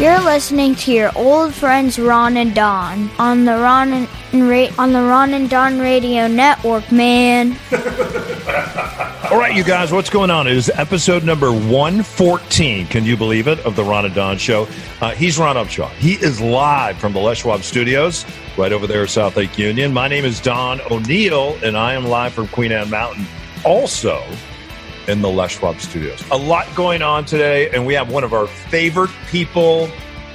You're listening to your old friends Ron and Don on the Ron and Ra- on the Ron and Don Radio Network, man. All right, you guys, what's going on? It is episode number 114. Can you believe it? Of the Ron and Don Show. Uh, he's Ron Upshaw. He is live from the Les Schwab Studios, right over there at South Lake Union. My name is Don O'Neill, and I am live from Queen Anne Mountain. Also, in the Les Schwab Studios. A lot going on today, and we have one of our favorite people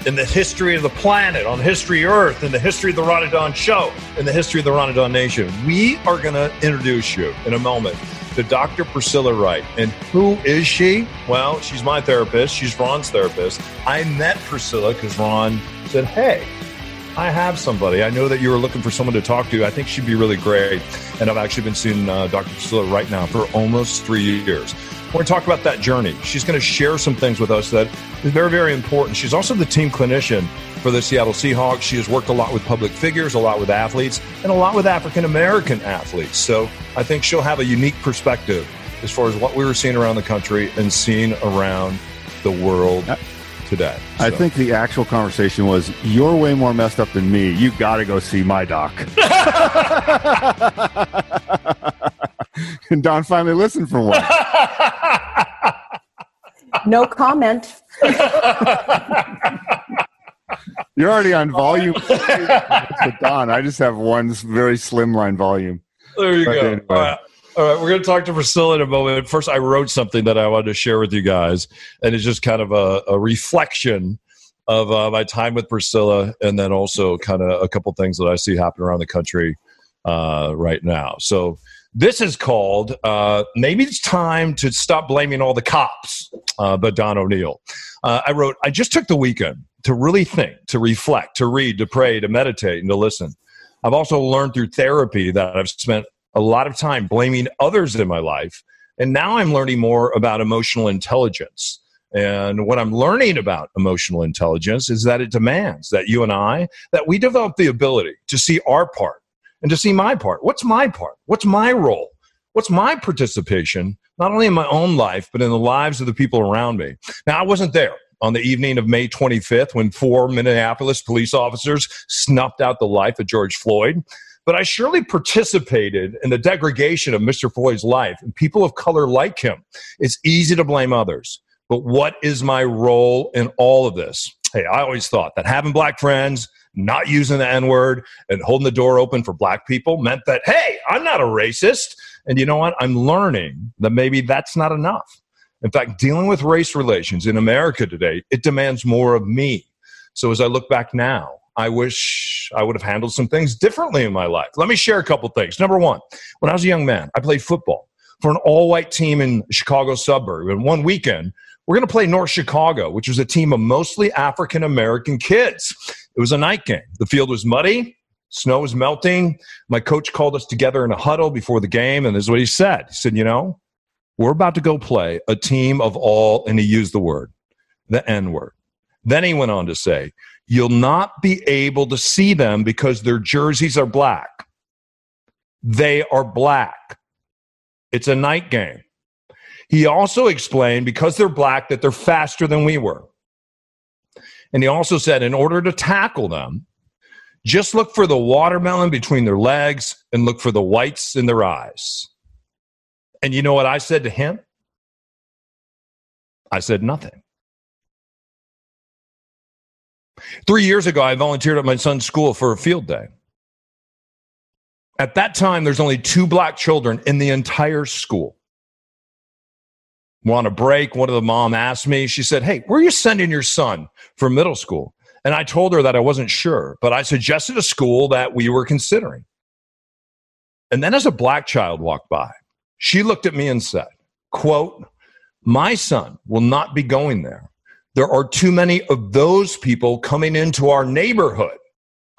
in the history of the planet, on History Earth, in the history of the Ron and Don Show, in the history of the Ron and Don Nation. We are going to introduce you in a moment to Dr. Priscilla Wright. And who is she? Well, she's my therapist. She's Ron's therapist. I met Priscilla because Ron said, Hey, I have somebody. I know that you were looking for someone to talk to. I think she'd be really great. And I've actually been seeing uh, Dr. Priscilla right now for almost three years. We're going to talk about that journey. She's going to share some things with us that is very, very important. She's also the team clinician for the Seattle Seahawks. She has worked a lot with public figures, a lot with athletes, and a lot with African American athletes. So I think she'll have a unique perspective as far as what we were seeing around the country and seeing around the world today. I think the actual conversation was, "You're way more messed up than me. You got to go see my doc." and Don finally listened for once. No comment. You're already on volume. with Don, I just have one very slimline volume. There you But go. anyway. All right. We're going to talk to Priscilla in a moment. First, I wrote something that I wanted to share with you guys, and it's just kind of a, a reflection of uh, my time with Priscilla, and then also kind of a couple things that I see happen around the country uh, right now. So, this is called uh, Maybe It's Time to Stop Blaming All the Cops, uh, by Don O'Neill. Uh, I wrote, I just took the weekend to really think, to reflect, to read, to pray, to meditate, and to listen. I've also learned through therapy that I've spent a lot of time blaming others in my life. And now I'm learning more about emotional intelligence. And what I'm learning about emotional intelligence is that it demands that you and I, that we develop the ability to see our part and to see my part. What's my part? What's my role? What's my participation, not only in my own life, but in the lives of the people around me? Now, I wasn't there on the evening of May 25th when four Minneapolis police officers snuffed out the life of George Floyd but I surely participated in the degradation of Mr. Floyd's life and people of color like him. It's easy to blame others, but what is my role in all of this? Hey, I always thought that having black friends, not using the N word, and holding the door open for black people meant that, hey, I'm not a racist. And you know what? I'm learning that maybe that's not enough. In fact, dealing with race relations in America today, it demands more of me. So as I look back now, I wish I would have handled some things differently in my life. Let me share a couple things. Number one, when I was a young man, I played football for an all white team in Chicago suburb. And one weekend, we're going to play North Chicago, which was a team of mostly African American kids. It was a night game. The field was muddy, snow was melting. My coach called us together in a huddle before the game, and this is what he said. He said, You know, we're about to go play a team of all, and he used the word, the N word. Then he went on to say, You'll not be able to see them because their jerseys are black. They are black. It's a night game. He also explained because they're black that they're faster than we were. And he also said, in order to tackle them, just look for the watermelon between their legs and look for the whites in their eyes. And you know what I said to him? I said nothing. Three years ago, I volunteered at my son's school for a field day. At that time, there's only two black children in the entire school. On a break. One of the mom asked me, she said, Hey, where are you sending your son for middle school? And I told her that I wasn't sure, but I suggested a school that we were considering. And then as a black child walked by, she looked at me and said, quote, my son will not be going there. There are too many of those people coming into our neighborhood,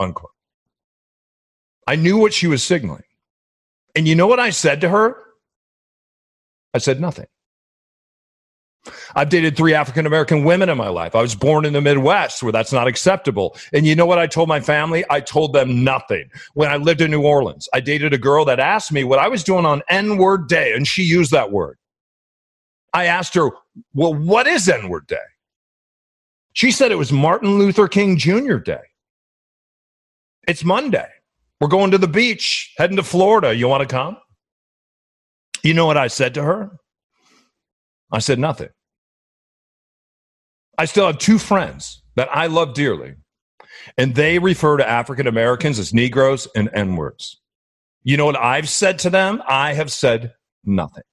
unquote. I knew what she was signaling. And you know what I said to her? I said nothing. I've dated three African American women in my life. I was born in the Midwest where that's not acceptable. And you know what I told my family? I told them nothing. When I lived in New Orleans, I dated a girl that asked me what I was doing on N word day, and she used that word. I asked her, Well, what is N word day? She said it was Martin Luther King Jr. Day. It's Monday. We're going to the beach, heading to Florida. You want to come? You know what I said to her? I said nothing. I still have two friends that I love dearly, and they refer to African Americans as Negroes and N words. You know what I've said to them? I have said nothing.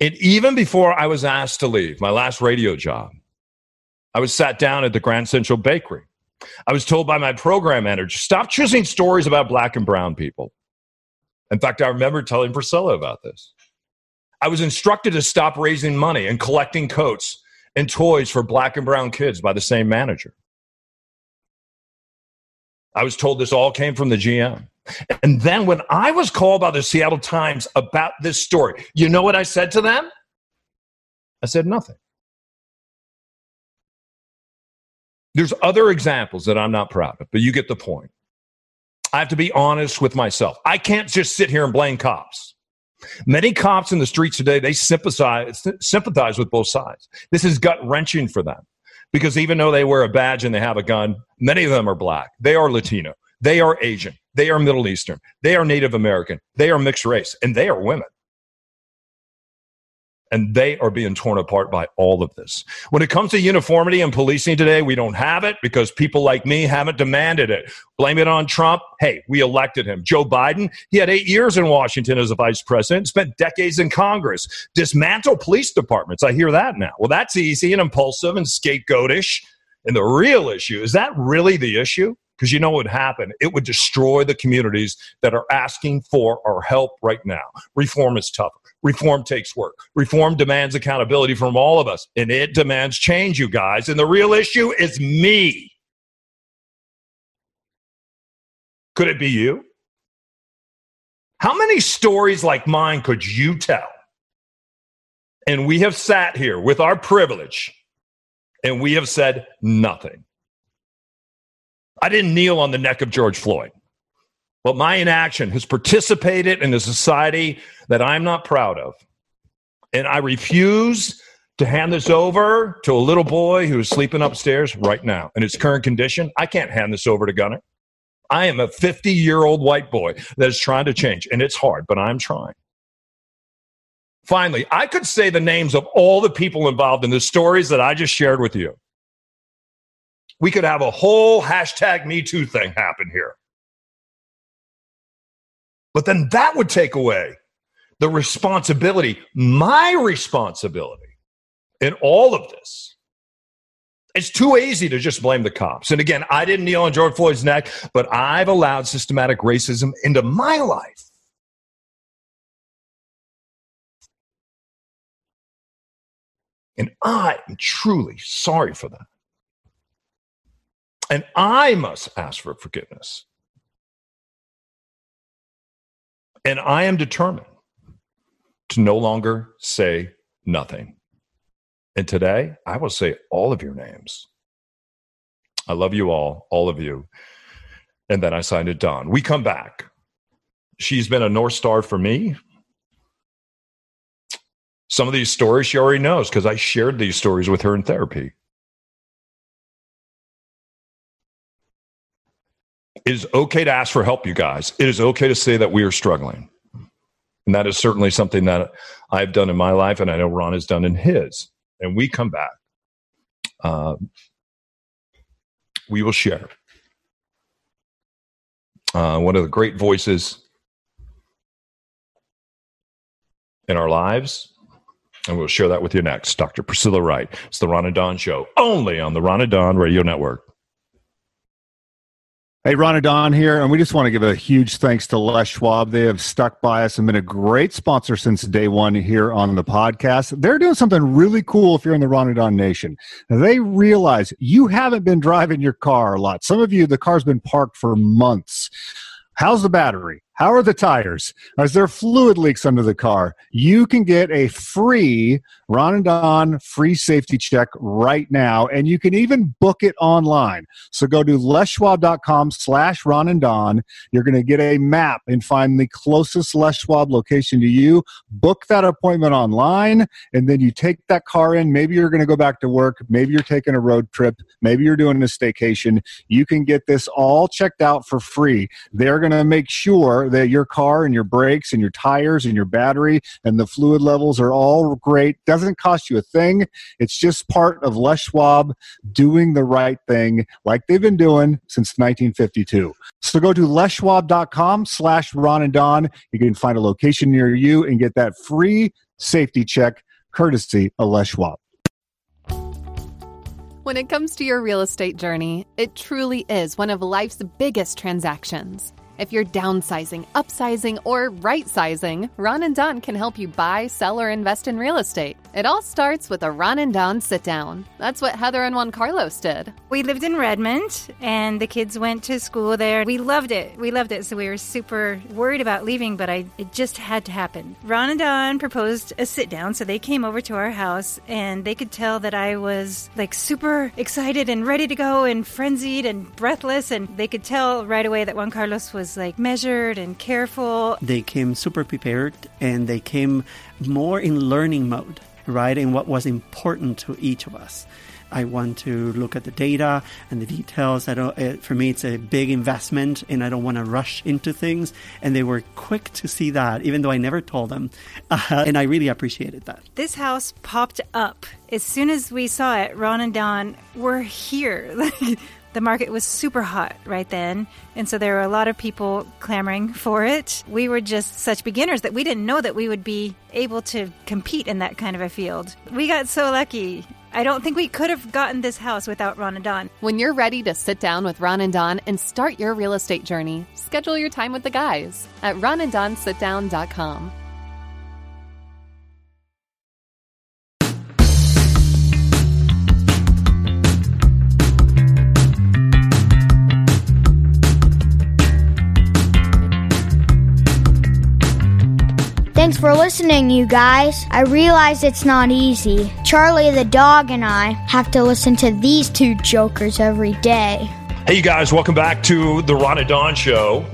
And even before I was asked to leave my last radio job, I was sat down at the Grand Central Bakery. I was told by my program manager, stop choosing stories about black and brown people. In fact, I remember telling Priscilla about this. I was instructed to stop raising money and collecting coats and toys for black and brown kids by the same manager. I was told this all came from the GM. And then when I was called by the Seattle Times about this story, you know what I said to them? I said nothing. There's other examples that I'm not proud of, but you get the point. I have to be honest with myself. I can't just sit here and blame cops. Many cops in the streets today, they sympathize, sympathize with both sides. This is gut wrenching for them because even though they wear a badge and they have a gun, many of them are black. They are Latino. They are Asian. They are Middle Eastern. They are Native American. They are mixed race. And they are women and they are being torn apart by all of this. When it comes to uniformity and policing today, we don't have it because people like me haven't demanded it. Blame it on Trump. Hey, we elected him. Joe Biden, he had eight years in Washington as a vice president, spent decades in Congress. Dismantle police departments. I hear that now. Well, that's easy and impulsive and scapegoatish. And the real issue is that really the issue? Because you know what would happen? It would destroy the communities that are asking for our help right now. Reform is tough. Reform takes work. Reform demands accountability from all of us, and it demands change, you guys. And the real issue is me. Could it be you? How many stories like mine could you tell? And we have sat here with our privilege and we have said nothing. I didn't kneel on the neck of George Floyd. But my inaction has participated in a society that I'm not proud of. And I refuse to hand this over to a little boy who is sleeping upstairs right now in its current condition. I can't hand this over to Gunner. I am a 50 year old white boy that is trying to change, and it's hard, but I'm trying. Finally, I could say the names of all the people involved in the stories that I just shared with you. We could have a whole hashtag Me Too thing happen here. But then that would take away the responsibility, my responsibility in all of this. It's too easy to just blame the cops. And again, I didn't kneel on George Floyd's neck, but I've allowed systematic racism into my life. And I am truly sorry for that. And I must ask for forgiveness. And I am determined to no longer say nothing. And today, I will say all of your names. I love you all, all of you. And then I signed it Don. We come back. She's been a North Star for me. Some of these stories she already knows because I shared these stories with her in therapy. It is okay to ask for help, you guys. It is okay to say that we are struggling. And that is certainly something that I've done in my life, and I know Ron has done in his. And we come back. Uh, we will share. Uh, one of the great voices in our lives. And we'll share that with you next. Dr. Priscilla Wright. It's the Ron and Don Show, only on the Ron and Don Radio Network. Hey, Ron and Don here, and we just want to give a huge thanks to Les Schwab. They have stuck by us and been a great sponsor since day one here on the podcast. They're doing something really cool if you're in the Ron and Don Nation. They realize you haven't been driving your car a lot. Some of you, the car's been parked for months. How's the battery? How are the tires? Is there fluid leaks under the car? You can get a free Ron and Don free safety check right now, and you can even book it online. So go to leschwab.com slash Ron and Don. You're going to get a map and find the closest Les Schwab location to you. Book that appointment online, and then you take that car in. Maybe you're going to go back to work. Maybe you're taking a road trip. Maybe you're doing a staycation. You can get this all checked out for free. They're going to make sure your car and your brakes and your tires and your battery and the fluid levels are all great. Doesn't cost you a thing. It's just part of Les Schwab doing the right thing like they've been doing since 1952. So go to leschwab.com slash Ron and Don. You can find a location near you and get that free safety check courtesy of Les Schwab. When it comes to your real estate journey, it truly is one of life's biggest transactions. If you're downsizing, upsizing, or right sizing, Ron and Don can help you buy, sell, or invest in real estate. It all starts with a Ron and Don sit down. That's what Heather and Juan Carlos did. We lived in Redmond and the kids went to school there. We loved it. We loved it. So we were super worried about leaving, but I it just had to happen. Ron and Don proposed a sit down, so they came over to our house and they could tell that I was like super excited and ready to go and frenzied and breathless and they could tell right away that Juan Carlos was like measured and careful. They came super prepared and they came more in learning mode right? And what was important to each of us. I want to look at the data and the details. I don't, for me, it's a big investment and I don't want to rush into things. And they were quick to see that, even though I never told them. Uh, and I really appreciated that. This house popped up. As soon as we saw it, Ron and Don were here. the market was super hot right then. And so there were a lot of people clamoring for it. We were just such beginners that we didn't know that we would be able to compete in that kind of a field. We got so lucky. I don't think we could have gotten this house without Ron and Don. When you're ready to sit down with Ron and Don and start your real estate journey, schedule your time with the guys at ronanddonsitdown.com. Thanks for listening, you guys. I realize it's not easy. Charlie the dog and I have to listen to these two jokers every day. Hey, you guys, welcome back to the Ron and Don Show.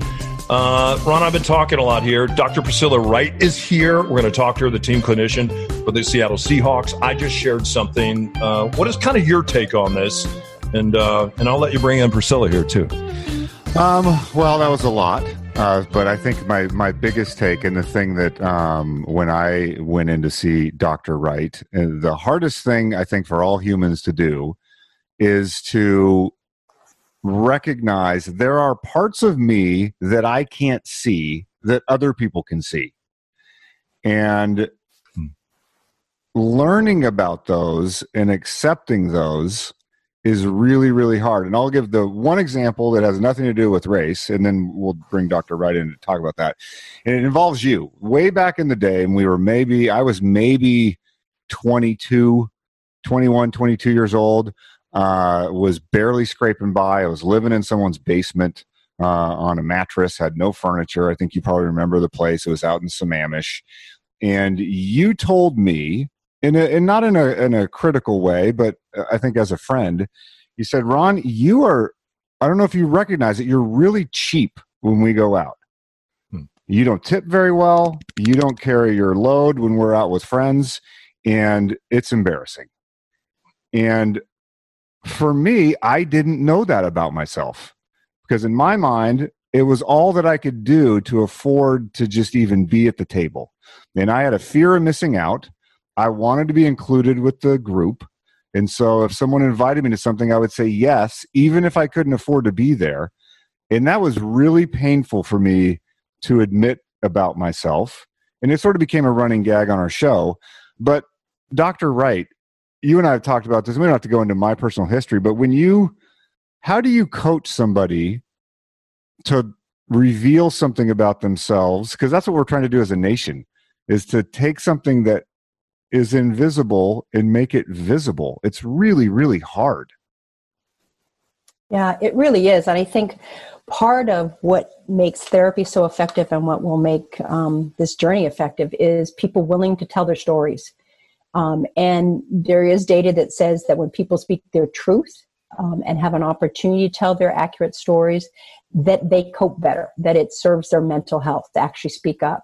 Uh, Ron, I've been talking a lot here. Dr. Priscilla Wright is here. We're going to talk to her, the team clinician for the Seattle Seahawks. I just shared something. Uh, what is kind of your take on this? And uh, and I'll let you bring in Priscilla here too. Um, well, that was a lot. Uh, but I think my, my biggest take and the thing that um, when I went in to see Dr. Wright, uh, the hardest thing I think for all humans to do is to recognize there are parts of me that I can't see that other people can see. And learning about those and accepting those is really really hard. And i'll give the one example that has nothing to do with race and then we'll bring dr wright in to talk about that. And it involves you. Way back in the day and we were maybe i was maybe 22 21 22 years old uh, was barely scraping by. I was living in someone's basement uh, on a mattress had no furniture. I think you probably remember the place. It was out in sammamish. And you told me in a, and not in a in a critical way, but uh, I think as a friend, he said, "Ron, you are. I don't know if you recognize it. You're really cheap when we go out. Hmm. You don't tip very well. You don't carry your load when we're out with friends, and it's embarrassing." And for me, I didn't know that about myself because in my mind, it was all that I could do to afford to just even be at the table. And I had a fear of missing out. I wanted to be included with the group. And so if someone invited me to something, I would say yes, even if I couldn't afford to be there. And that was really painful for me to admit about myself. And it sort of became a running gag on our show. But Dr. Wright, you and I have talked about this. We don't have to go into my personal history, but when you, how do you coach somebody to reveal something about themselves? Because that's what we're trying to do as a nation is to take something that is invisible and make it visible. It's really, really hard. Yeah, it really is. And I think part of what makes therapy so effective and what will make um, this journey effective is people willing to tell their stories. Um, and there is data that says that when people speak their truth um, and have an opportunity to tell their accurate stories, that they cope better, that it serves their mental health to actually speak up.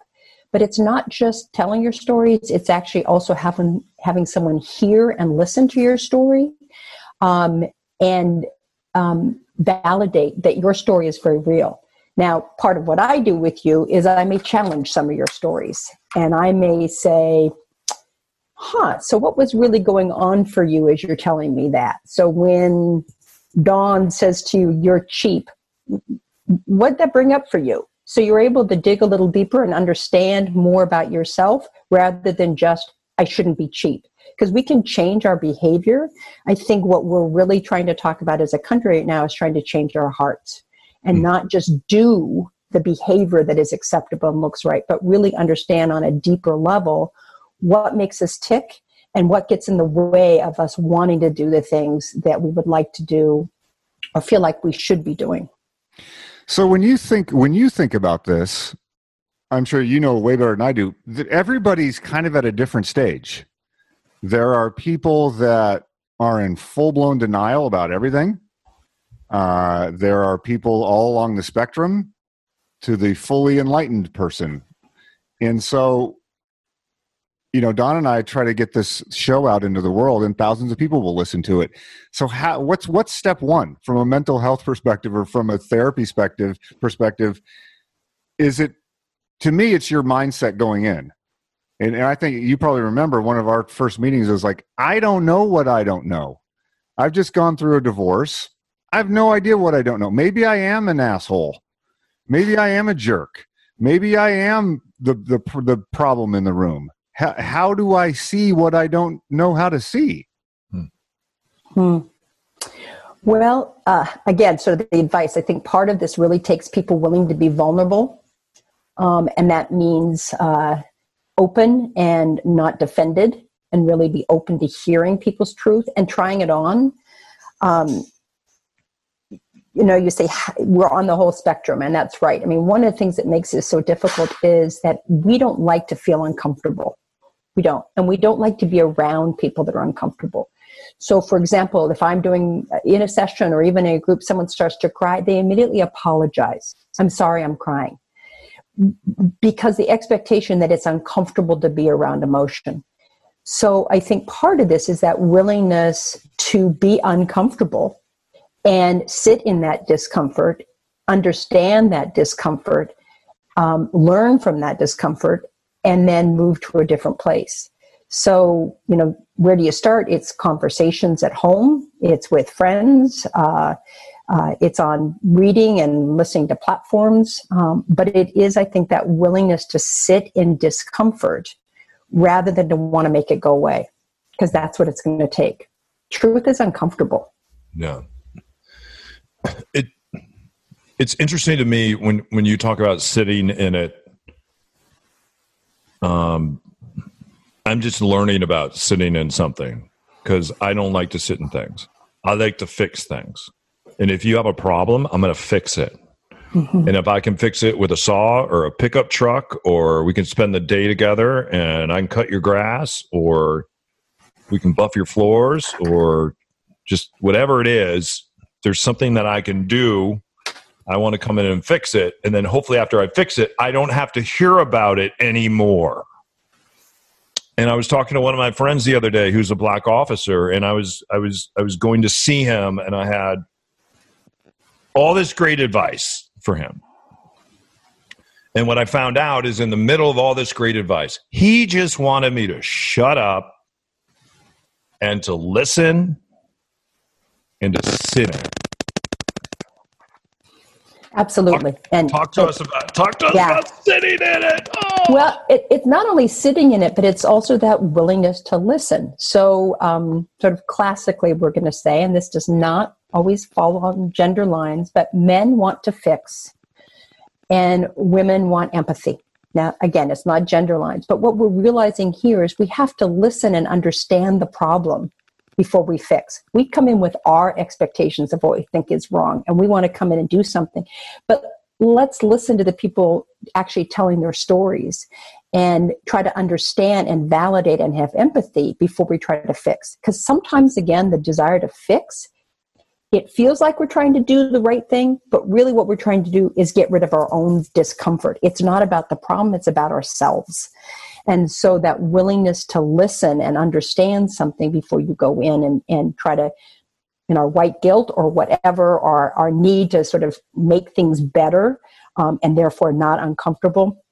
But it's not just telling your stories; it's actually also having having someone hear and listen to your story, um, and um, validate that your story is very real. Now, part of what I do with you is I may challenge some of your stories, and I may say, huh, so what was really going on for you as you're telling me that? So when Don says to you, you're cheap, what'd that bring up for you? So you're able to dig a little deeper and understand more about yourself rather than just, I shouldn't be cheap. Because we can change our behavior. I think what we're really trying to talk about as a country right now is trying to change our hearts and mm. not just do the behavior that is acceptable and looks right, but really understand on a deeper level what makes us tick and what gets in the way of us wanting to do the things that we would like to do or feel like we should be doing. So when you think when you think about this, I'm sure you know way better than I do that everybody's kind of at a different stage. There are people that are in full blown denial about everything. Uh, there are people all along the spectrum to the fully enlightened person. And so you know, Don and I try to get this show out into the world, and thousands of people will listen to it. So, how, what's what's step one from a mental health perspective or from a therapy perspective? Perspective is it to me? It's your mindset going in, and, and I think you probably remember one of our first meetings was like, I don't know what I don't know. I've just gone through a divorce. I have no idea what I don't know. Maybe I am an asshole. Maybe I am a jerk. Maybe I am the the the problem in the room how, how do I see what I don't know how to see? Hmm. hmm. Well, uh, again, sort of the advice. I think part of this really takes people willing to be vulnerable, um, and that means uh, open and not defended, and really be open to hearing people's truth and trying it on. Um, you know, you say we're on the whole spectrum, and that's right. I mean, one of the things that makes this so difficult is that we don't like to feel uncomfortable. We don't. And we don't like to be around people that are uncomfortable. So, for example, if I'm doing uh, in a session or even in a group, someone starts to cry, they immediately apologize. I'm sorry, I'm crying. Because the expectation that it's uncomfortable to be around emotion. So, I think part of this is that willingness to be uncomfortable and sit in that discomfort, understand that discomfort, um, learn from that discomfort, and then move to a different place. So, you know, where do you start? It's conversations at home, it's with friends, uh, uh, it's on reading and listening to platforms. Um, but it is, I think, that willingness to sit in discomfort rather than to want to make it go away, because that's what it's going to take. Truth is uncomfortable. Yeah. It it's interesting to me when when you talk about sitting in it um, I'm just learning about sitting in something because I don't like to sit in things. I like to fix things. And if you have a problem, I'm going to fix it. Mm-hmm. And if I can fix it with a saw or a pickup truck, or we can spend the day together and I can cut your grass, or we can buff your floors, or just whatever it is, there's something that I can do. I want to come in and fix it. And then hopefully, after I fix it, I don't have to hear about it anymore. And I was talking to one of my friends the other day who's a black officer, and I was I was I was going to see him, and I had all this great advice for him. And what I found out is in the middle of all this great advice, he just wanted me to shut up and to listen and to sit in. Absolutely. Talk, and talk to it, us about talk to us yeah. about sitting in it. Oh. Well, it, it's not only sitting in it, but it's also that willingness to listen. So, um, sort of classically, we're going to say, and this does not always fall on gender lines, but men want to fix, and women want empathy. Now, again, it's not gender lines, but what we're realizing here is we have to listen and understand the problem before we fix. We come in with our expectations of what we think is wrong, and we want to come in and do something. But let's listen to the people actually telling their stories and try to understand and validate and have empathy before we try to fix. Because sometimes, again, the desire to fix it feels like we're trying to do the right thing, but really what we're trying to do is get rid of our own discomfort. It's not about the problem, it's about ourselves. And so that willingness to listen and understand something before you go in and, and try to, in our white guilt or whatever, or our need to sort of make things better um, and therefore not uncomfortable,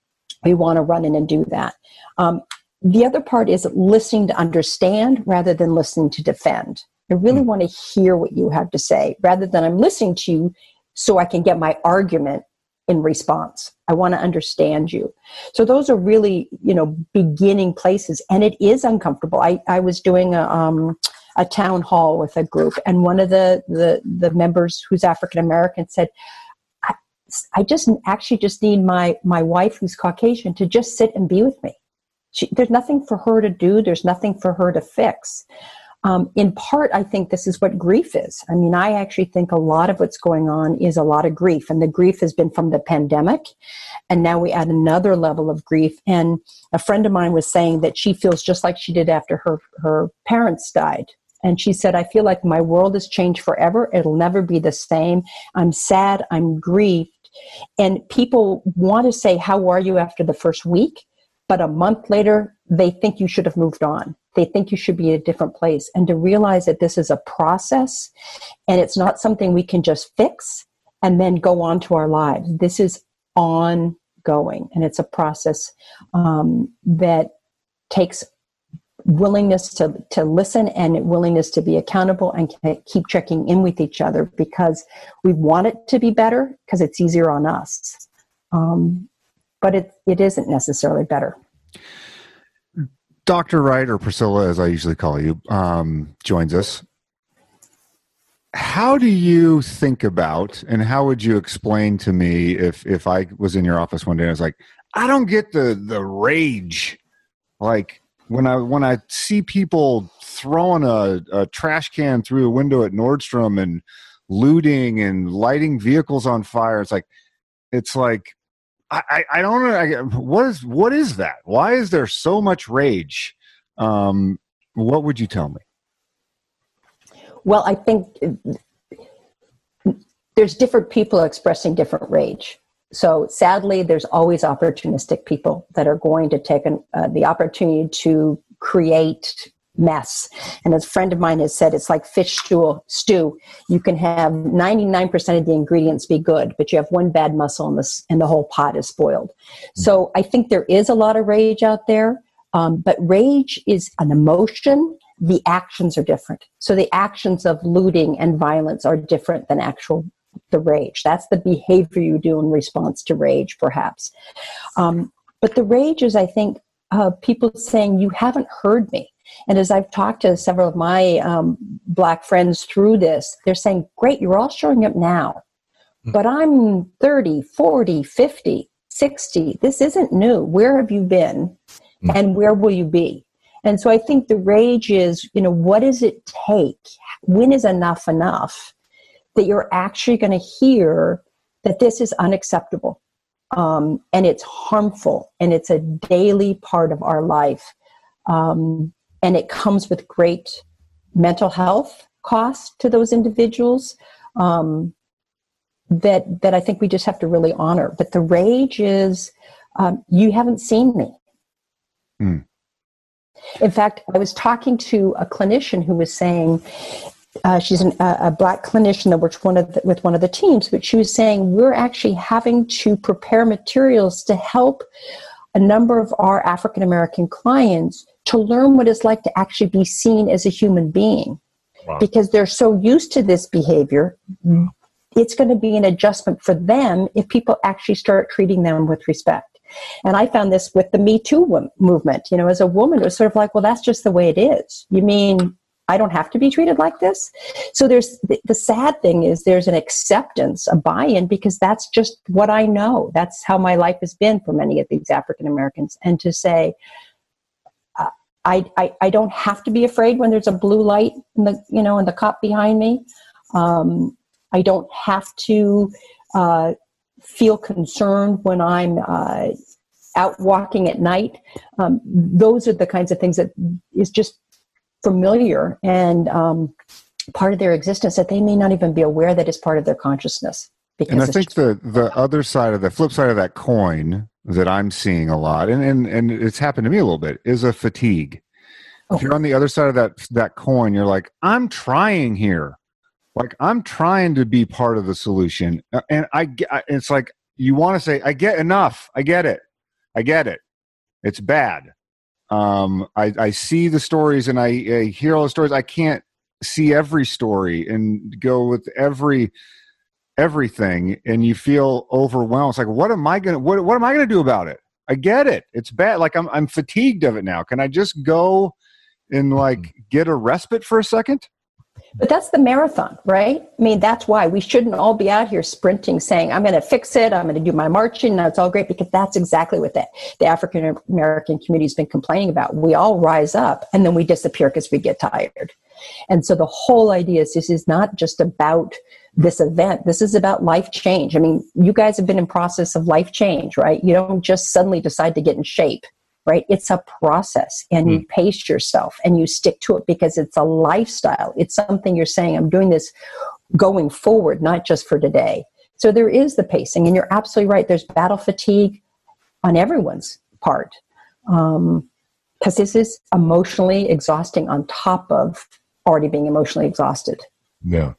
we want to run in and do that. Um, the other part is listening to understand rather than listening to defend. I really hmm. want to hear what you have to say rather than I'm listening to you so I can get my argument in response. I want to understand you. So those are really, you know, beginning places. And it is uncomfortable. I, I was doing a, um, a town hall with a group and one of the, the, the members who's African American said, I, I just actually just need my, my wife who's Caucasian to just sit and be with me. She, there's nothing for her to do. There's nothing for her to fix. Um, in part, I think this is what grief is. I mean, I actually think a lot of what's going on is a lot of grief, and the grief has been from the pandemic. And now we add another level of grief. And a friend of mine was saying that she feels just like she did after her, her parents died. And she said, I feel like my world has changed forever. It'll never be the same. I'm sad. I'm grieved. And people want to say, How are you after the first week? But a month later, they think you should have moved on they think you should be in a different place. And to realize that this is a process and it's not something we can just fix and then go on to our lives. This is ongoing and it's a process um, that takes willingness to, to listen and willingness to be accountable and keep checking in with each other because we want it to be better because it's easier on us. Um, but it, it isn't necessarily better Dr. Wright, or Priscilla, as I usually call you, um, joins us. How do you think about, and how would you explain to me if if I was in your office one day and I was like, I don't get the the rage, like when I when I see people throwing a, a trash can through a window at Nordstrom and looting and lighting vehicles on fire. It's like it's like I, I don't know. I, what is what is that? Why is there so much rage? Um, what would you tell me? Well, I think there's different people expressing different rage. So sadly, there's always opportunistic people that are going to take an, uh, the opportunity to create mess. And as a friend of mine has said, it's like fish stew. stew. You can have 99% of the ingredients be good, but you have one bad mussel and the, and the whole pot is spoiled. So I think there is a lot of rage out there, um, but rage is an emotion. The actions are different. So the actions of looting and violence are different than actual the rage. That's the behavior you do in response to rage, perhaps. Um, but the rage is, I think, uh, people saying, You haven't heard me. And as I've talked to several of my um, black friends through this, they're saying, Great, you're all showing up now. Mm-hmm. But I'm 30, 40, 50, 60. This isn't new. Where have you been? Mm-hmm. And where will you be? And so I think the rage is, you know, what does it take? When is enough enough that you're actually going to hear that this is unacceptable? um, and it's harmful and it's a daily part of our life um, and it comes with great mental health cost to those individuals um, that that I think we just have to really honor. But the rage is um, you haven't seen me. Mm. In fact, I was talking to a clinician who was saying uh, she's an, a black clinician that works one the, with one of the teams, but she was saying we're actually having to prepare materials to help a number of our African American clients to learn what it's like to actually be seen as a human being. Wow. Because they're so used to this behavior, mm-hmm. it's going to be an adjustment for them if people actually start treating them with respect. And I found this with the Me Too movement. You know, as a woman, it was sort of like, well, that's just the way it is. You mean I don't have to be treated like this. So there's the, the sad thing is there's an acceptance, a buy-in because that's just what I know. That's how my life has been for many of these African Americans. And to say, I, I, I don't have to be afraid when there's a blue light in the you know in the cop behind me. Um, I don't have to uh, feel concerned when I'm uh, out walking at night. Um, those are the kinds of things that is just familiar and um, part of their existence that they may not even be aware that is part of their consciousness. and I think the the other side of the flip side of that coin that I'm seeing a lot, and and, and it's happened to me a little bit, is a fatigue. Oh. If you're on the other side of that that coin, you're like, I'm trying here, like I'm trying to be part of the solution, uh, and I, I it's like you want to say, I get enough, I get it, I get it, it's bad. Um, I, I see the stories and I, I hear all the stories. I can't see every story and go with every everything and you feel overwhelmed it's like what am i gonna what, what am i gonna do about it i get it it's bad like i'm i'm fatigued of it now can i just go and like mm-hmm. get a respite for a second but that's the marathon, right? I mean, that's why we shouldn't all be out here sprinting, saying, I'm going to fix it, I'm going to do my marching, now it's all great, because that's exactly what the, the African American community has been complaining about. We all rise up and then we disappear because we get tired. And so the whole idea is this is not just about this event. This is about life change. I mean, you guys have been in process of life change, right? You don't just suddenly decide to get in shape right? It's a process and you hmm. pace yourself and you stick to it because it's a lifestyle. It's something you're saying, I'm doing this going forward, not just for today. So there is the pacing, and you're absolutely right. There's battle fatigue on everyone's part because um, this is emotionally exhausting on top of already being emotionally exhausted. Yeah.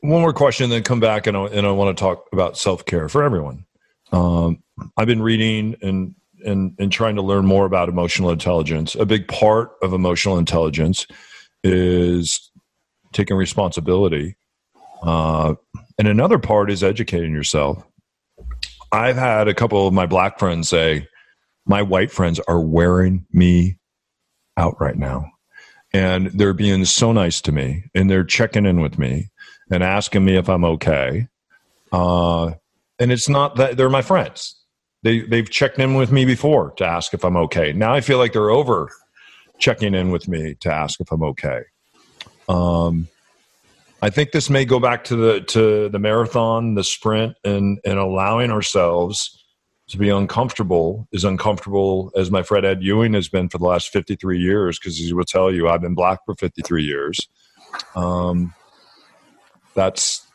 One more question, then come back, and I, and I want to talk about self care for everyone. Um, I've been reading and and, and trying to learn more about emotional intelligence. A big part of emotional intelligence is taking responsibility. Uh, and another part is educating yourself. I've had a couple of my black friends say, my white friends are wearing me out right now. And they're being so nice to me and they're checking in with me and asking me if I'm okay. Uh, and it's not that they're my friends they they've checked in with me before to ask if I'm okay. Now I feel like they're over checking in with me to ask if I'm okay. Um, I think this may go back to the to the marathon, the sprint, and and allowing ourselves to be uncomfortable is uncomfortable as my friend Ed Ewing has been for the last 53 years because he will tell you I've been black for 53 years. Um, that's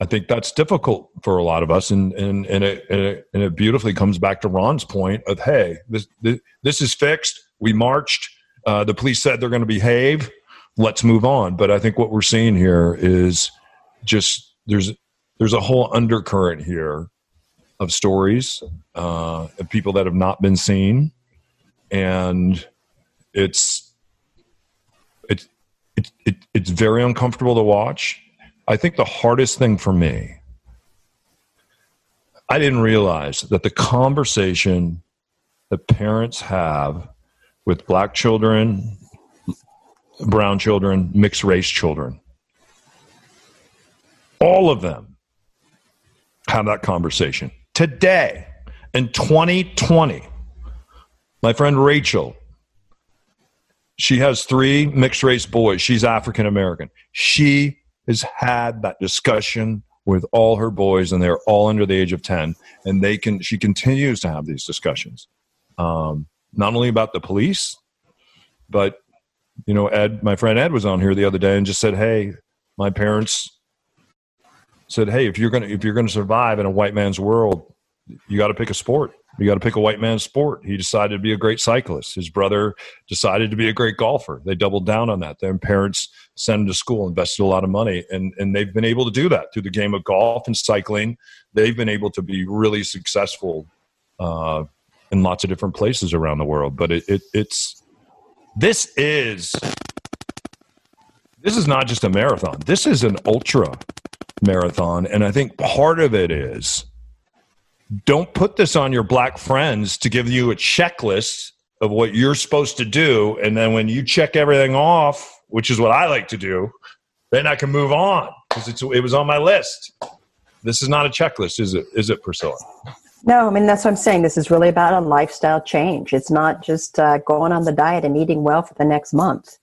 I think that's difficult for a lot of us, and and and it, and it, and it beautifully comes back to Ron's point of hey, this this, this is fixed. We marched. Uh, the police said they're going to behave. Let's move on. But I think what we're seeing here is just there's there's a whole undercurrent here of stories uh, of people that have not been seen, and it's it's it, it, it's very uncomfortable to watch I think the hardest thing for me, I didn't realize that the conversation that parents have with black children, brown children, mixed race children, all of them have that conversation. Today, in 2020, my friend Rachel, she has three mixed race boys. She's African American. She has had that discussion with all her boys and they're all under the age of 10 and they can she continues to have these discussions um, not only about the police but you know ed my friend ed was on here the other day and just said hey my parents said hey if you're gonna if you're gonna survive in a white man's world you got to pick a sport you got to pick a white man's sport. He decided to be a great cyclist. His brother decided to be a great golfer. They doubled down on that. Their parents sent him to school, invested a lot of money, and, and they've been able to do that through the game of golf and cycling. They've been able to be really successful uh, in lots of different places around the world. But it, it, it's this is this is not just a marathon. This is an ultra marathon, and I think part of it is don't put this on your black friends to give you a checklist of what you're supposed to do. And then when you check everything off, which is what I like to do, then I can move on because it was on my list. This is not a checklist, is it? Is it, Priscilla? No, I mean, that's what I'm saying. This is really about a lifestyle change. It's not just uh, going on the diet and eating well for the next month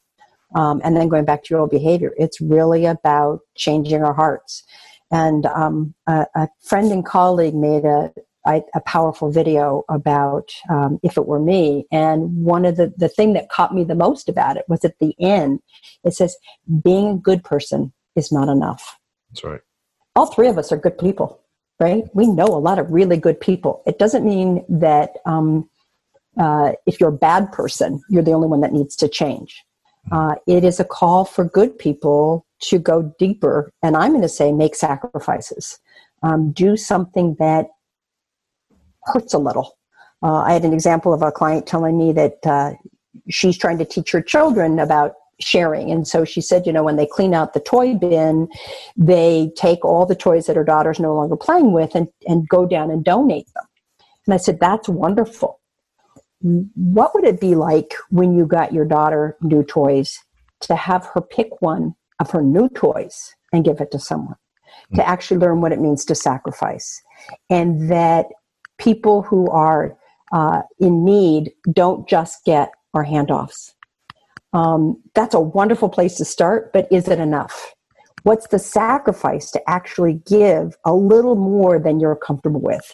um, and then going back to your old behavior. It's really about changing our hearts. And um, a, a, friend and colleague made a, a powerful video about um, if it were me. And one of the, the thing that caught me the most about it was at the end, it says, being a good person is not enough. That's right. All three of us are good people, right? We know a lot of really good people. It doesn't mean that um, uh, if you're a bad person, you're the only one that needs to change. Uh, it is a call for good people to go deeper, and I'm going to say make sacrifices. Um, do something that hurts a little. Uh, I had an example of a client telling me that uh, she's trying to teach her children about sharing. And so she said, you know, when they clean out the toy bin, they take all the toys that her daughter's no longer playing with and, and go down and donate them. And I said, that's wonderful what would it be like when you got your daughter new toys to have her pick one of her new toys and give it to someone mm-hmm. to actually learn what it means to sacrifice and that people who are uh, in need don't just get our handoffs um, that's a wonderful place to start but is it enough what's the sacrifice to actually give a little more than you're comfortable with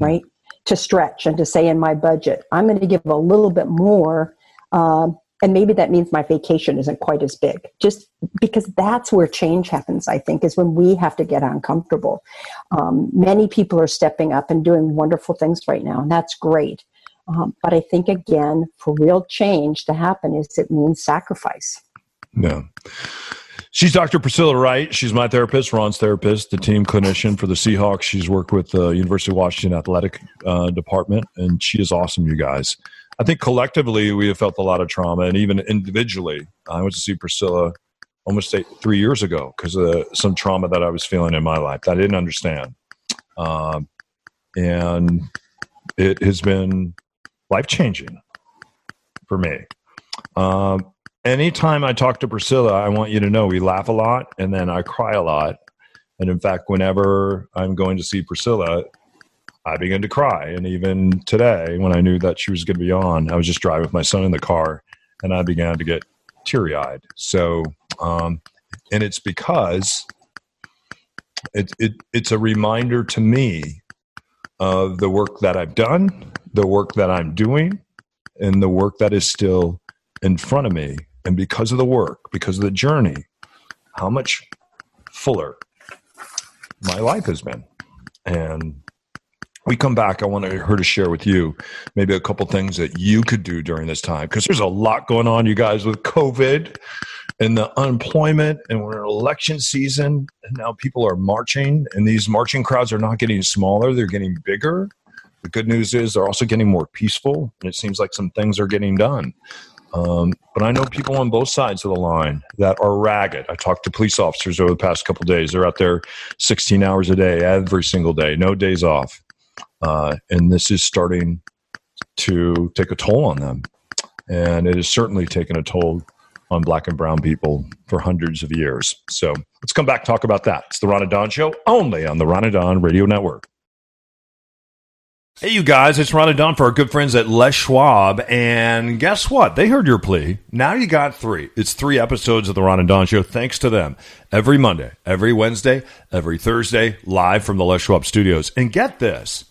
right to stretch and to say in my budget, I'm going to give a little bit more. Um, and maybe that means my vacation isn't quite as big, just because that's where change happens, I think, is when we have to get uncomfortable. Um, many people are stepping up and doing wonderful things right now, and that's great. Um, but I think, again, for real change to happen, is it means sacrifice. Yeah. She's Dr. Priscilla Wright. She's my therapist, Ron's therapist, the team clinician for the Seahawks. She's worked with the University of Washington Athletic uh, Department, and she is awesome, you guys. I think collectively we have felt a lot of trauma, and even individually. I went to see Priscilla almost eight, three years ago because of some trauma that I was feeling in my life that I didn't understand. Um, and it has been life changing for me. Um, anytime I talk to Priscilla, I want you to know we laugh a lot and then I cry a lot. And in fact, whenever I'm going to see Priscilla, I began to cry. And even today, when I knew that she was going to be on, I was just driving with my son in the car and I began to get teary eyed. So, um, and it's because it, it, it's a reminder to me of the work that I've done, the work that I'm doing, and the work that is still in front of me and because of the work, because of the journey, how much fuller my life has been. And we come back, I want her to share with you maybe a couple things that you could do during this time because there's a lot going on, you guys, with COVID and the unemployment, and we're in election season, and now people are marching, and these marching crowds are not getting smaller, they're getting bigger. The good news is they're also getting more peaceful, and it seems like some things are getting done. Um, but I know people on both sides of the line that are ragged. I talked to police officers over the past couple days. They're out there 16 hours a day, every single day, no days off. Uh, and this is starting to take a toll on them. And it has certainly taken a toll on black and brown people for hundreds of years. So let's come back talk about that. It's the Ron and Don Show, only on the Ron and Don Radio Network. Hey, you guys, it's Ron and Don for our good friends at Les Schwab. And guess what? They heard your plea. Now you got three. It's three episodes of the Ron and Don Show, thanks to them. Every Monday, every Wednesday, every Thursday, live from the Les Schwab studios. And get this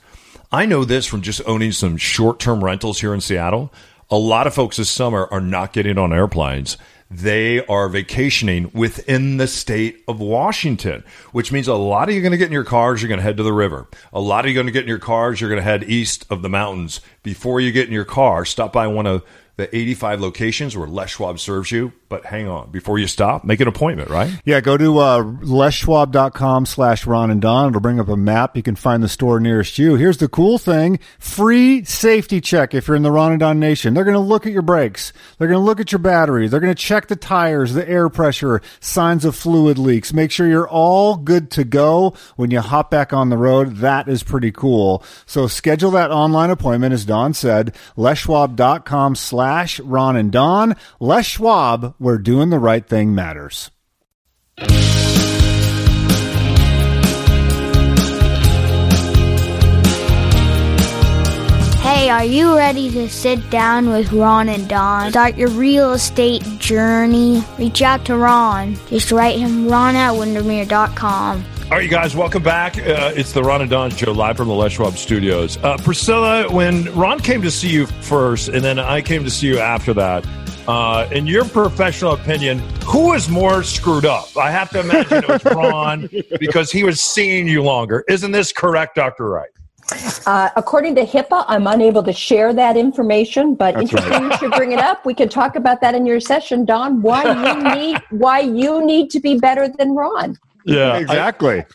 I know this from just owning some short term rentals here in Seattle. A lot of folks this summer are not getting on airplanes they are vacationing within the state of Washington, which means a lot of you are going to get in your cars, you're going to head to the river. A lot of you are going to get in your cars, you're going to head east of the mountains. Before you get in your car, stop by one of the 85 locations where Les Schwab serves you. But hang on, before you stop, make an appointment, right? Yeah, go to uh, leschwab.com slash Ron and Don. It'll bring up a map. You can find the store nearest you. Here's the cool thing. Free safety check if you're in the Ron and Don Nation. They're going to look at your brakes. They're going to look at your battery. They're going to check the tires, the air pressure, signs of fluid leaks. Make sure you're all good to go when you hop back on the road. That is pretty cool. So schedule that online appointment, as Don said, leschwab.com slash slash Ron and Don. Les Schwab, where doing the right thing matters. Hey, are you ready to sit down with Ron and Don? Start your real estate journey? Reach out to Ron. Just write him ron at windermere.com. All right, you guys, welcome back. Uh, it's the Ron and Don Show live from the Les Schwab Studios. Uh, Priscilla, when Ron came to see you first, and then I came to see you after that, uh, in your professional opinion, who was more screwed up? I have to imagine it was Ron because he was seeing you longer. Isn't this correct, Dr. Wright? Uh, according to HIPAA, I'm unable to share that information, but That's interesting you should bring it up. We can talk about that in your session, Don. Why you need why you need to be better than Ron. Yeah, exactly.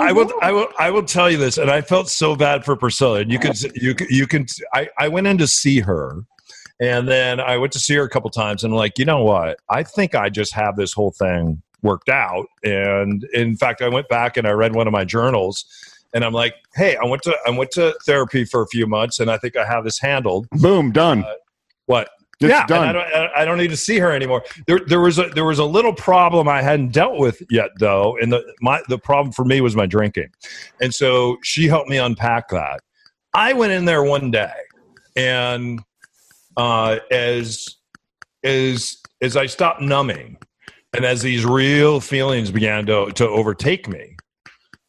I will, mm-hmm. I will, I will tell you this, and I felt so bad for Priscilla. And you can, you can, you can. I, I went in to see her, and then I went to see her a couple times, and I'm like, you know what? I think I just have this whole thing worked out. And in fact, I went back and I read one of my journals, and I'm like, hey, I went to, I went to therapy for a few months, and I think I have this handled. Boom, done. Uh, what? It's yeah, done. I don't, I don't need to see her anymore. There, there was a there was a little problem I hadn't dealt with yet, though, and the my the problem for me was my drinking, and so she helped me unpack that. I went in there one day, and uh, as as as I stopped numbing, and as these real feelings began to to overtake me,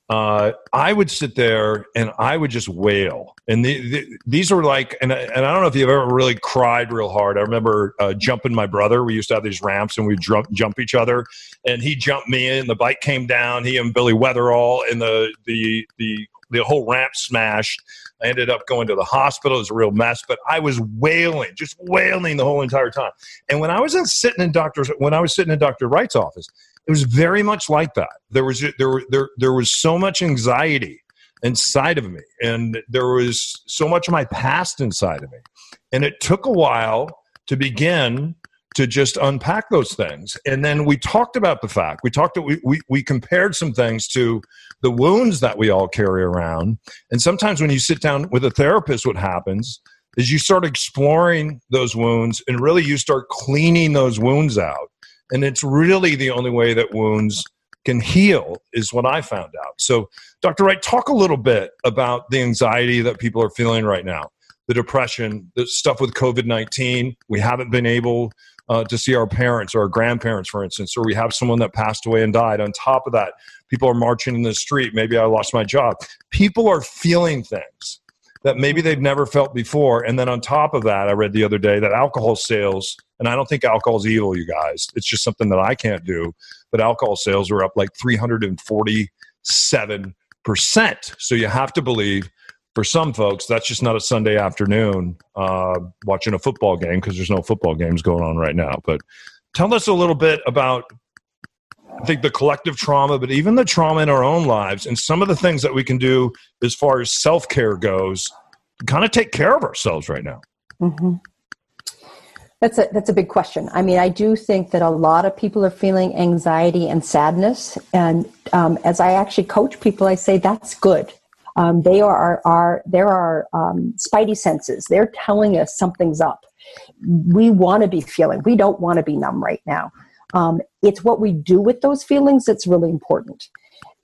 uh, I would sit there and I would just wail. And the, the, these were like, and, and I don't know if you've ever really cried real hard. I remember uh, jumping my brother. We used to have these ramps and we'd jump, jump each other. And he jumped me in. The bike came down. He and Billy Weatherall, and the the the the whole ramp smashed. I ended up going to the hospital. It was a real mess, but I was wailing, just wailing the whole entire time. And when I was in, sitting in doctor's, when I was sitting in Dr. Wright's office, it was very much like that. There was there there there was so much anxiety inside of me, and there was so much of my past inside of me, and it took a while to begin to just unpack those things. And then we talked about the fact we talked we we, we compared some things to the wounds that we all carry around, and sometimes when you sit down with a therapist, what happens is you start exploring those wounds, and really you start cleaning those wounds out and it's really the only way that wounds can heal, is what I found out. So, Dr. Wright, talk a little bit about the anxiety that people are feeling right now, the depression, the stuff with COVID 19. We haven't been able uh, to see our parents or our grandparents, for instance, or we have someone that passed away and died. On top of that, people are marching in the street. Maybe I lost my job. People are feeling things that maybe they've never felt before. And then on top of that, I read the other day that alcohol sales, and I don't think alcohol is evil, you guys. It's just something that I can't do. But alcohol sales were up like 347%. So you have to believe for some folks, that's just not a Sunday afternoon uh, watching a football game because there's no football games going on right now. But tell us a little bit about I think the collective trauma, but even the trauma in our own lives, and some of the things that we can do as far as self care goes, kind of take care of ourselves right now. Mm-hmm. That's a that's a big question. I mean, I do think that a lot of people are feeling anxiety and sadness, and um, as I actually coach people, I say that's good. Um, they are are there are um, spidey senses. They're telling us something's up. We want to be feeling. We don't want to be numb right now. It's what we do with those feelings that's really important.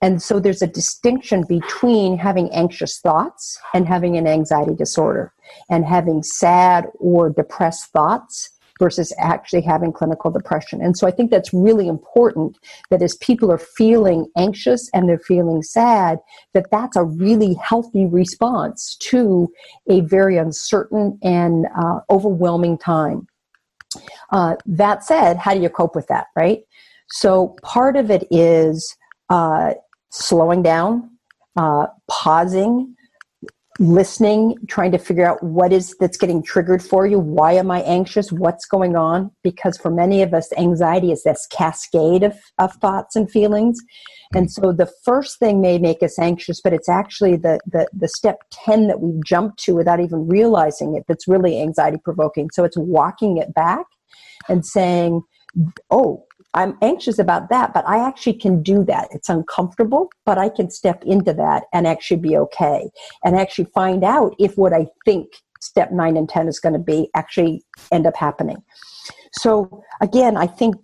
And so there's a distinction between having anxious thoughts and having an anxiety disorder, and having sad or depressed thoughts versus actually having clinical depression. And so I think that's really important that as people are feeling anxious and they're feeling sad, that that's a really healthy response to a very uncertain and uh, overwhelming time. Uh, that said, how do you cope with that, right? So part of it is uh, slowing down, uh, pausing, listening, trying to figure out what is that's getting triggered for you. Why am I anxious? What's going on? Because for many of us, anxiety is this cascade of, of thoughts and feelings. And so the first thing may make us anxious, but it's actually the, the, the step 10 that we jump to without even realizing it that's really anxiety provoking. So it's walking it back and saying, oh, I'm anxious about that, but I actually can do that. It's uncomfortable, but I can step into that and actually be okay and actually find out if what I think step nine and 10 is going to be actually end up happening. So, again, I think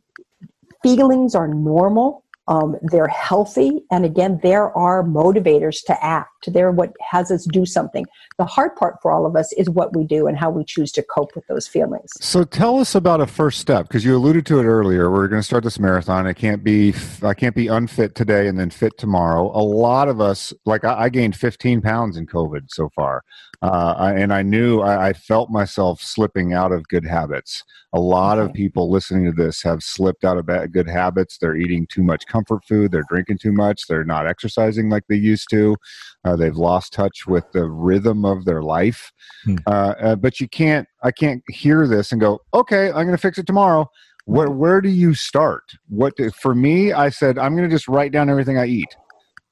feelings are normal. Um, they're healthy, and again, there are motivators to act. They're what has us do something. The hard part for all of us is what we do and how we choose to cope with those feelings. So tell us about a first step because you alluded to it earlier. We're going to start this marathon. I can't be I can't be unfit today and then fit tomorrow. A lot of us, like I, I gained 15 pounds in COVID so far, uh, and I knew I, I felt myself slipping out of good habits. A lot of people listening to this have slipped out of bad, good habits. They're eating too much comfort food. They're drinking too much. They're not exercising like they used to. Uh, they've lost touch with the rhythm of their life. Hmm. Uh, uh, but you can't. I can't hear this and go, "Okay, I'm going to fix it tomorrow." Where where do you start? What for me? I said I'm going to just write down everything I eat,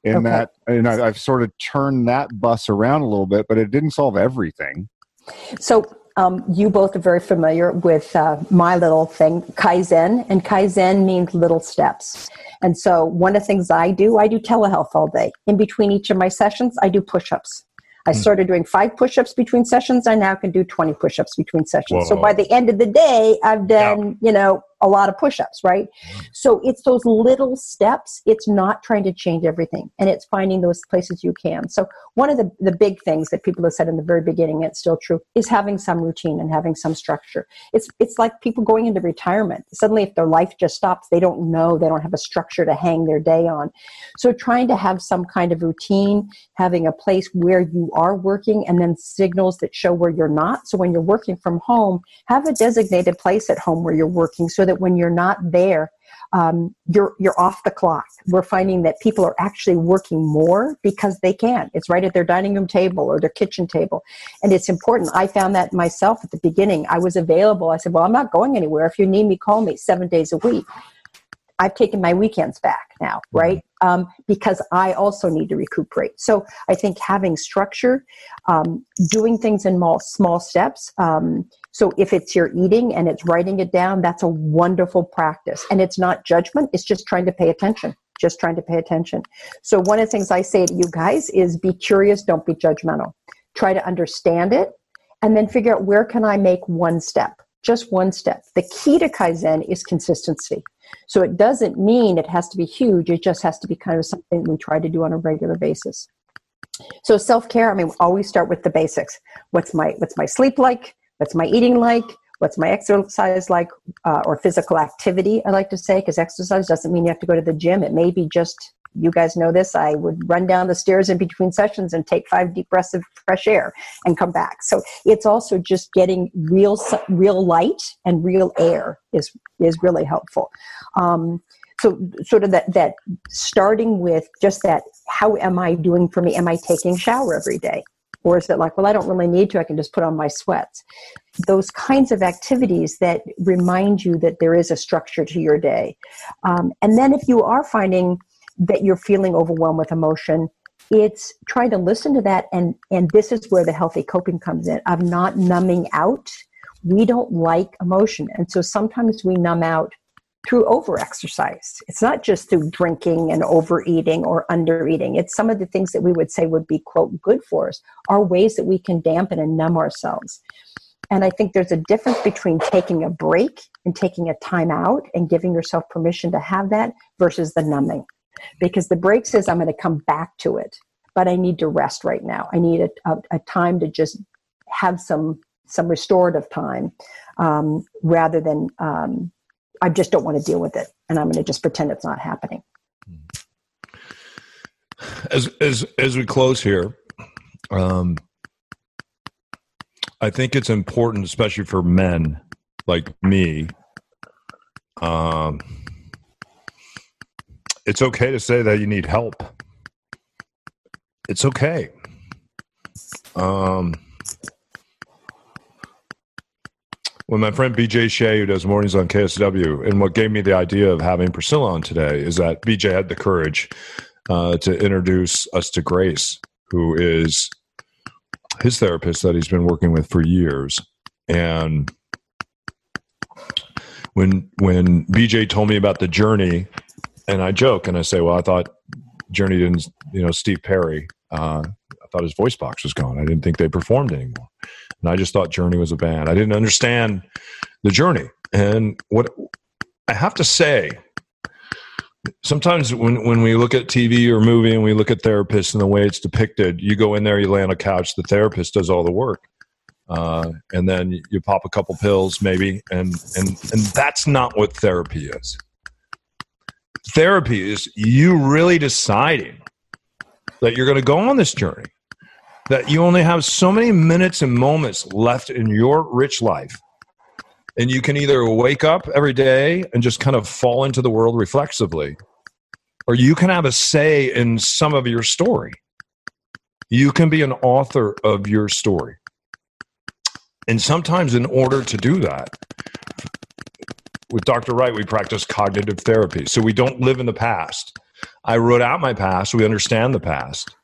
and okay. that and I, I've sort of turned that bus around a little bit, but it didn't solve everything. So um, you both are very familiar with uh, my little thing, Kaizen, and Kaizen means little steps. And so, one of the things I do, I do telehealth all day. In between each of my sessions, I do push ups. I hmm. started doing five push ups between sessions. I now can do 20 push ups between sessions. Whoa. So, by the end of the day, I've done, you know, a lot of push-ups right? So it's those little steps. It's not trying to change everything and it's finding those places you can. So one of the, the big things that people have said in the very beginning it's still true is having some routine and having some structure. It's it's like people going into retirement. Suddenly if their life just stops they don't know they don't have a structure to hang their day on. So trying to have some kind of routine having a place where you are working and then signals that show where you're not. So when you're working from home have a designated place at home where you're working so that when you're not there, um, you're you're off the clock. We're finding that people are actually working more because they can. It's right at their dining room table or their kitchen table, and it's important. I found that myself at the beginning. I was available. I said, "Well, I'm not going anywhere. If you need me, call me seven days a week." I've taken my weekends back now, mm-hmm. right? Um, because I also need to recuperate. So I think having structure, um, doing things in small, small steps. Um, so if it's your eating and it's writing it down, that's a wonderful practice. And it's not judgment, it's just trying to pay attention. Just trying to pay attention. So one of the things I say to you guys is be curious, don't be judgmental. Try to understand it and then figure out where can I make one step? Just one step. The key to Kaizen is consistency. So it doesn't mean it has to be huge, it just has to be kind of something we try to do on a regular basis. So self-care, I mean, always start with the basics. What's my what's my sleep like? What's my eating like? What's my exercise like uh, or physical activity, I like to say, because exercise doesn't mean you have to go to the gym. It may be just you guys know this i would run down the stairs in between sessions and take five deep breaths of fresh air and come back so it's also just getting real real light and real air is is really helpful um, so sort of that that starting with just that how am i doing for me am i taking shower every day or is it like well i don't really need to i can just put on my sweats? Those kinds of activities that remind you that there is a structure to your day. Um, and then if you are finding that you're feeling overwhelmed with emotion it's trying to listen to that and and this is where the healthy coping comes in of not numbing out. We don't like emotion and so sometimes we numb out through over exercise it's not just through drinking and overeating or undereating. It's some of the things that we would say would be quote good for us are ways that we can dampen and numb ourselves. And i think there's a difference between taking a break and taking a time out and giving yourself permission to have that versus the numbing. Because the break says I'm going to come back to it, but I need to rest right now. I need a, a, a time to just have some some restorative time um, rather than um, I just don't want to deal with it, and I'm going to just pretend it's not happening. As as as we close here, um, I think it's important, especially for men like me. Um, it's okay to say that you need help. It's okay. Um, when my friend BJ Shea, who does mornings on KISW, and what gave me the idea of having Priscilla on today is that BJ had the courage uh, to introduce us to Grace, who is his therapist that he's been working with for years. And when when BJ told me about the journey and I joke and I say, well, I thought Journey didn't, you know, Steve Perry. Uh, I thought his voice box was gone. I didn't think they performed anymore, and I just thought Journey was a band. I didn't understand the Journey, and what I have to say, sometimes when, when we look at TV or movie and we look at therapists and the way it's depicted, you go in there, you lay on a couch, the therapist does all the work. Uh, and then you pop a couple pills maybe and, and and that's not what therapy is therapy is you really deciding that you're going to go on this journey that you only have so many minutes and moments left in your rich life and you can either wake up every day and just kind of fall into the world reflexively or you can have a say in some of your story you can be an author of your story and sometimes, in order to do that, with Dr. Wright, we practice cognitive therapy. So we don't live in the past. I wrote out my past, we understand the past.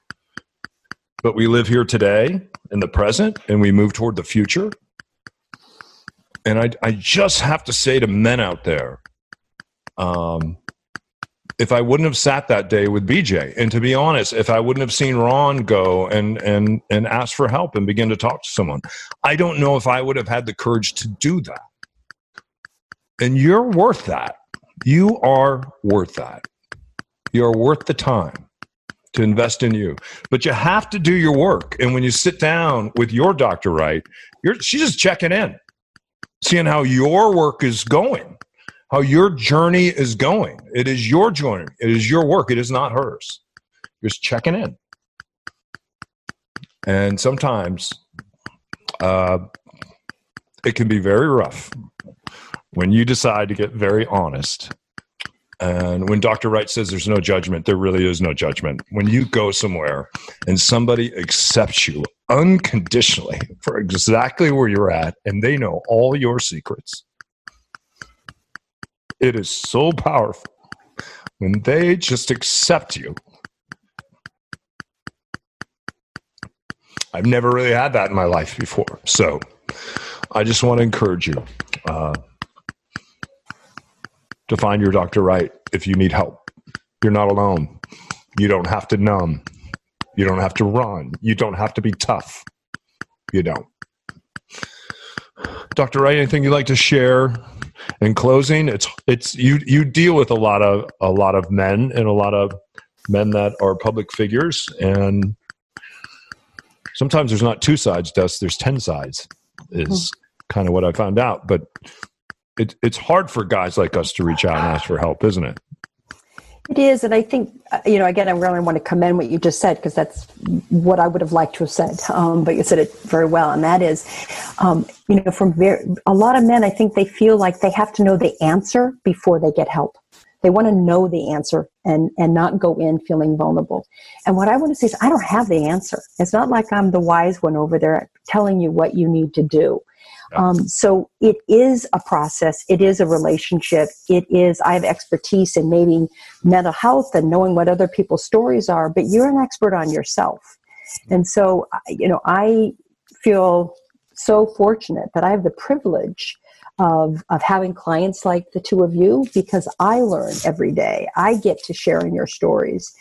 But we live here today in the present and we move toward the future. And I, I just have to say to men out there, um, if I wouldn't have sat that day with BJ, and to be honest, if I wouldn't have seen Ron go and and and ask for help and begin to talk to someone, I don't know if I would have had the courage to do that. And you're worth that. You are worth that. You're worth the time to invest in you. But you have to do your work. And when you sit down with your Dr. right, you're she's just checking in, seeing how your work is going how your journey is going. It is your journey. It is your work. It is not hers. Just checking in. And sometimes uh, it can be very rough when you decide to get very honest. And when Dr. Wright says there's no judgment, there really is no judgment. When you go somewhere and somebody accepts you unconditionally for exactly where you're at, and they know all your secrets, it is so powerful when they just accept you. I've never really had that in my life before. So I just want to encourage you uh, to find your Dr. right if you need help. You're not alone. You don't have to numb. You don't have to run. You don't have to be tough. You don't. Dr. Wright, anything you'd like to share in closing, it's it's you you deal with a lot of a lot of men and a lot of men that are public figures, and sometimes there's not two sides to us. There's ten sides. Is mm-hmm. kind of what I found out, but it, it's hard for guys like us to reach out and ask for help, isn't it? It is, and I think uh, you know. Again, I really want to commend what you just said because that's what I would have liked to have said. Um, but you said it very well, and that is, um, you know, from very, a lot of men, I think they feel like they have to know the answer before they get help. They want to know the answer and and not go in feeling vulnerable. And what I want to say is, I don't have the answer. It's not like I'm the wise one over there telling you what you need to do. Um, so it is a process. It is a relationship. It is, I have expertise in maybe mental health and knowing what other people's stories are, but you're an expert on yourself. And so, you know, I feel so fortunate that I have the privilege of, of having clients like the two of you because I learn every day. I get to share in your stories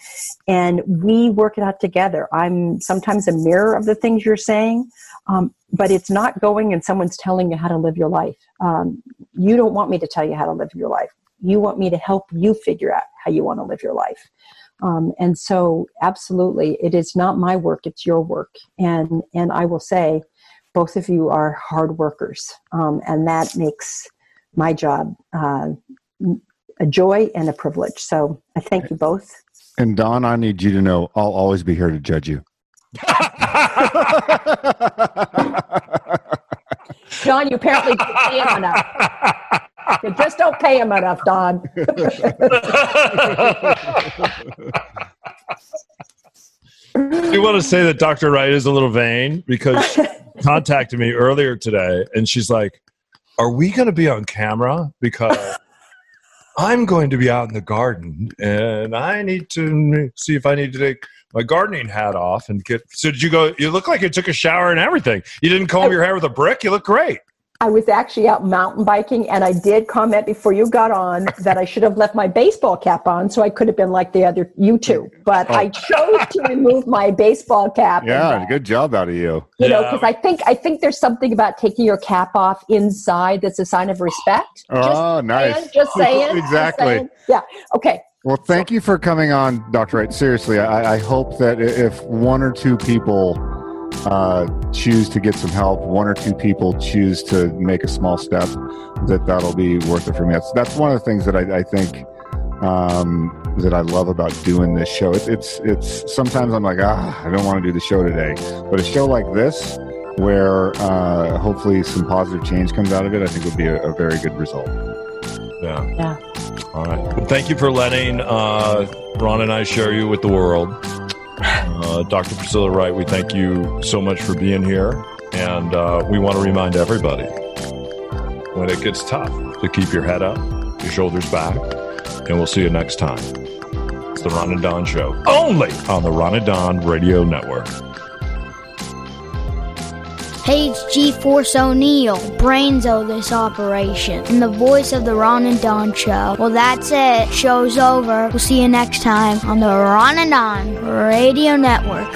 and we work it out together. I'm sometimes a mirror of the things you're saying. Um, but it's not going and someone's telling you how to live your life. Um, you don't want me to tell you how to live your life. You want me to help you figure out how you want to live your life. Um, and so, absolutely, it is not my work; it's your work. And and I will say, both of you are hard workers, um, and that makes my job uh, a joy and a privilege. So, I thank you both. And Don, I need you to know I'll always be here to judge you. Don, you apparently don't pay him enough. You just don't pay him enough, Don. you want to say that Dr. Wright is a little vain because she contacted me earlier today and she's like, Are we going to be on camera? Because I'm going to be out in the garden and I need to see if I need to take my gardening hat off and get. So did you go? You look like you took a shower and everything. You didn't comb your hair with a brick. You look great. I was actually out mountain biking, and I did comment before you got on that I should have left my baseball cap on, so I could have been like the other you two. But oh. I chose to remove my baseball cap. Yeah, good job out of you. You yeah. know, because I think I think there's something about taking your cap off inside that's a sign of respect. Oh, just nice. Saying, just saying. exactly. Just saying. Yeah. Okay. Well, thank you for coming on, Dr. Wright. Seriously, I, I hope that if one or two people uh, choose to get some help, one or two people choose to make a small step, that that'll be worth it for me. That's that's one of the things that I, I think um, that I love about doing this show. It, it's it's sometimes I'm like, ah, I don't want to do the show today, but a show like this, where uh, hopefully some positive change comes out of it, I think would be a, a very good result. Yeah. Yeah. All right. Well, thank you for letting uh, Ron and I share you with the world. Uh, Dr. Priscilla Wright, we thank you so much for being here. And uh, we want to remind everybody when it gets tough to keep your head up, your shoulders back, and we'll see you next time. It's the Ron and Don Show, only on the Ron and Don Radio Network. It's G-Force O'Neill, brains of this operation, and the voice of the Ron and Don Show. Well, that's it. Show's over. We'll see you next time on the Ron and Don Radio Network.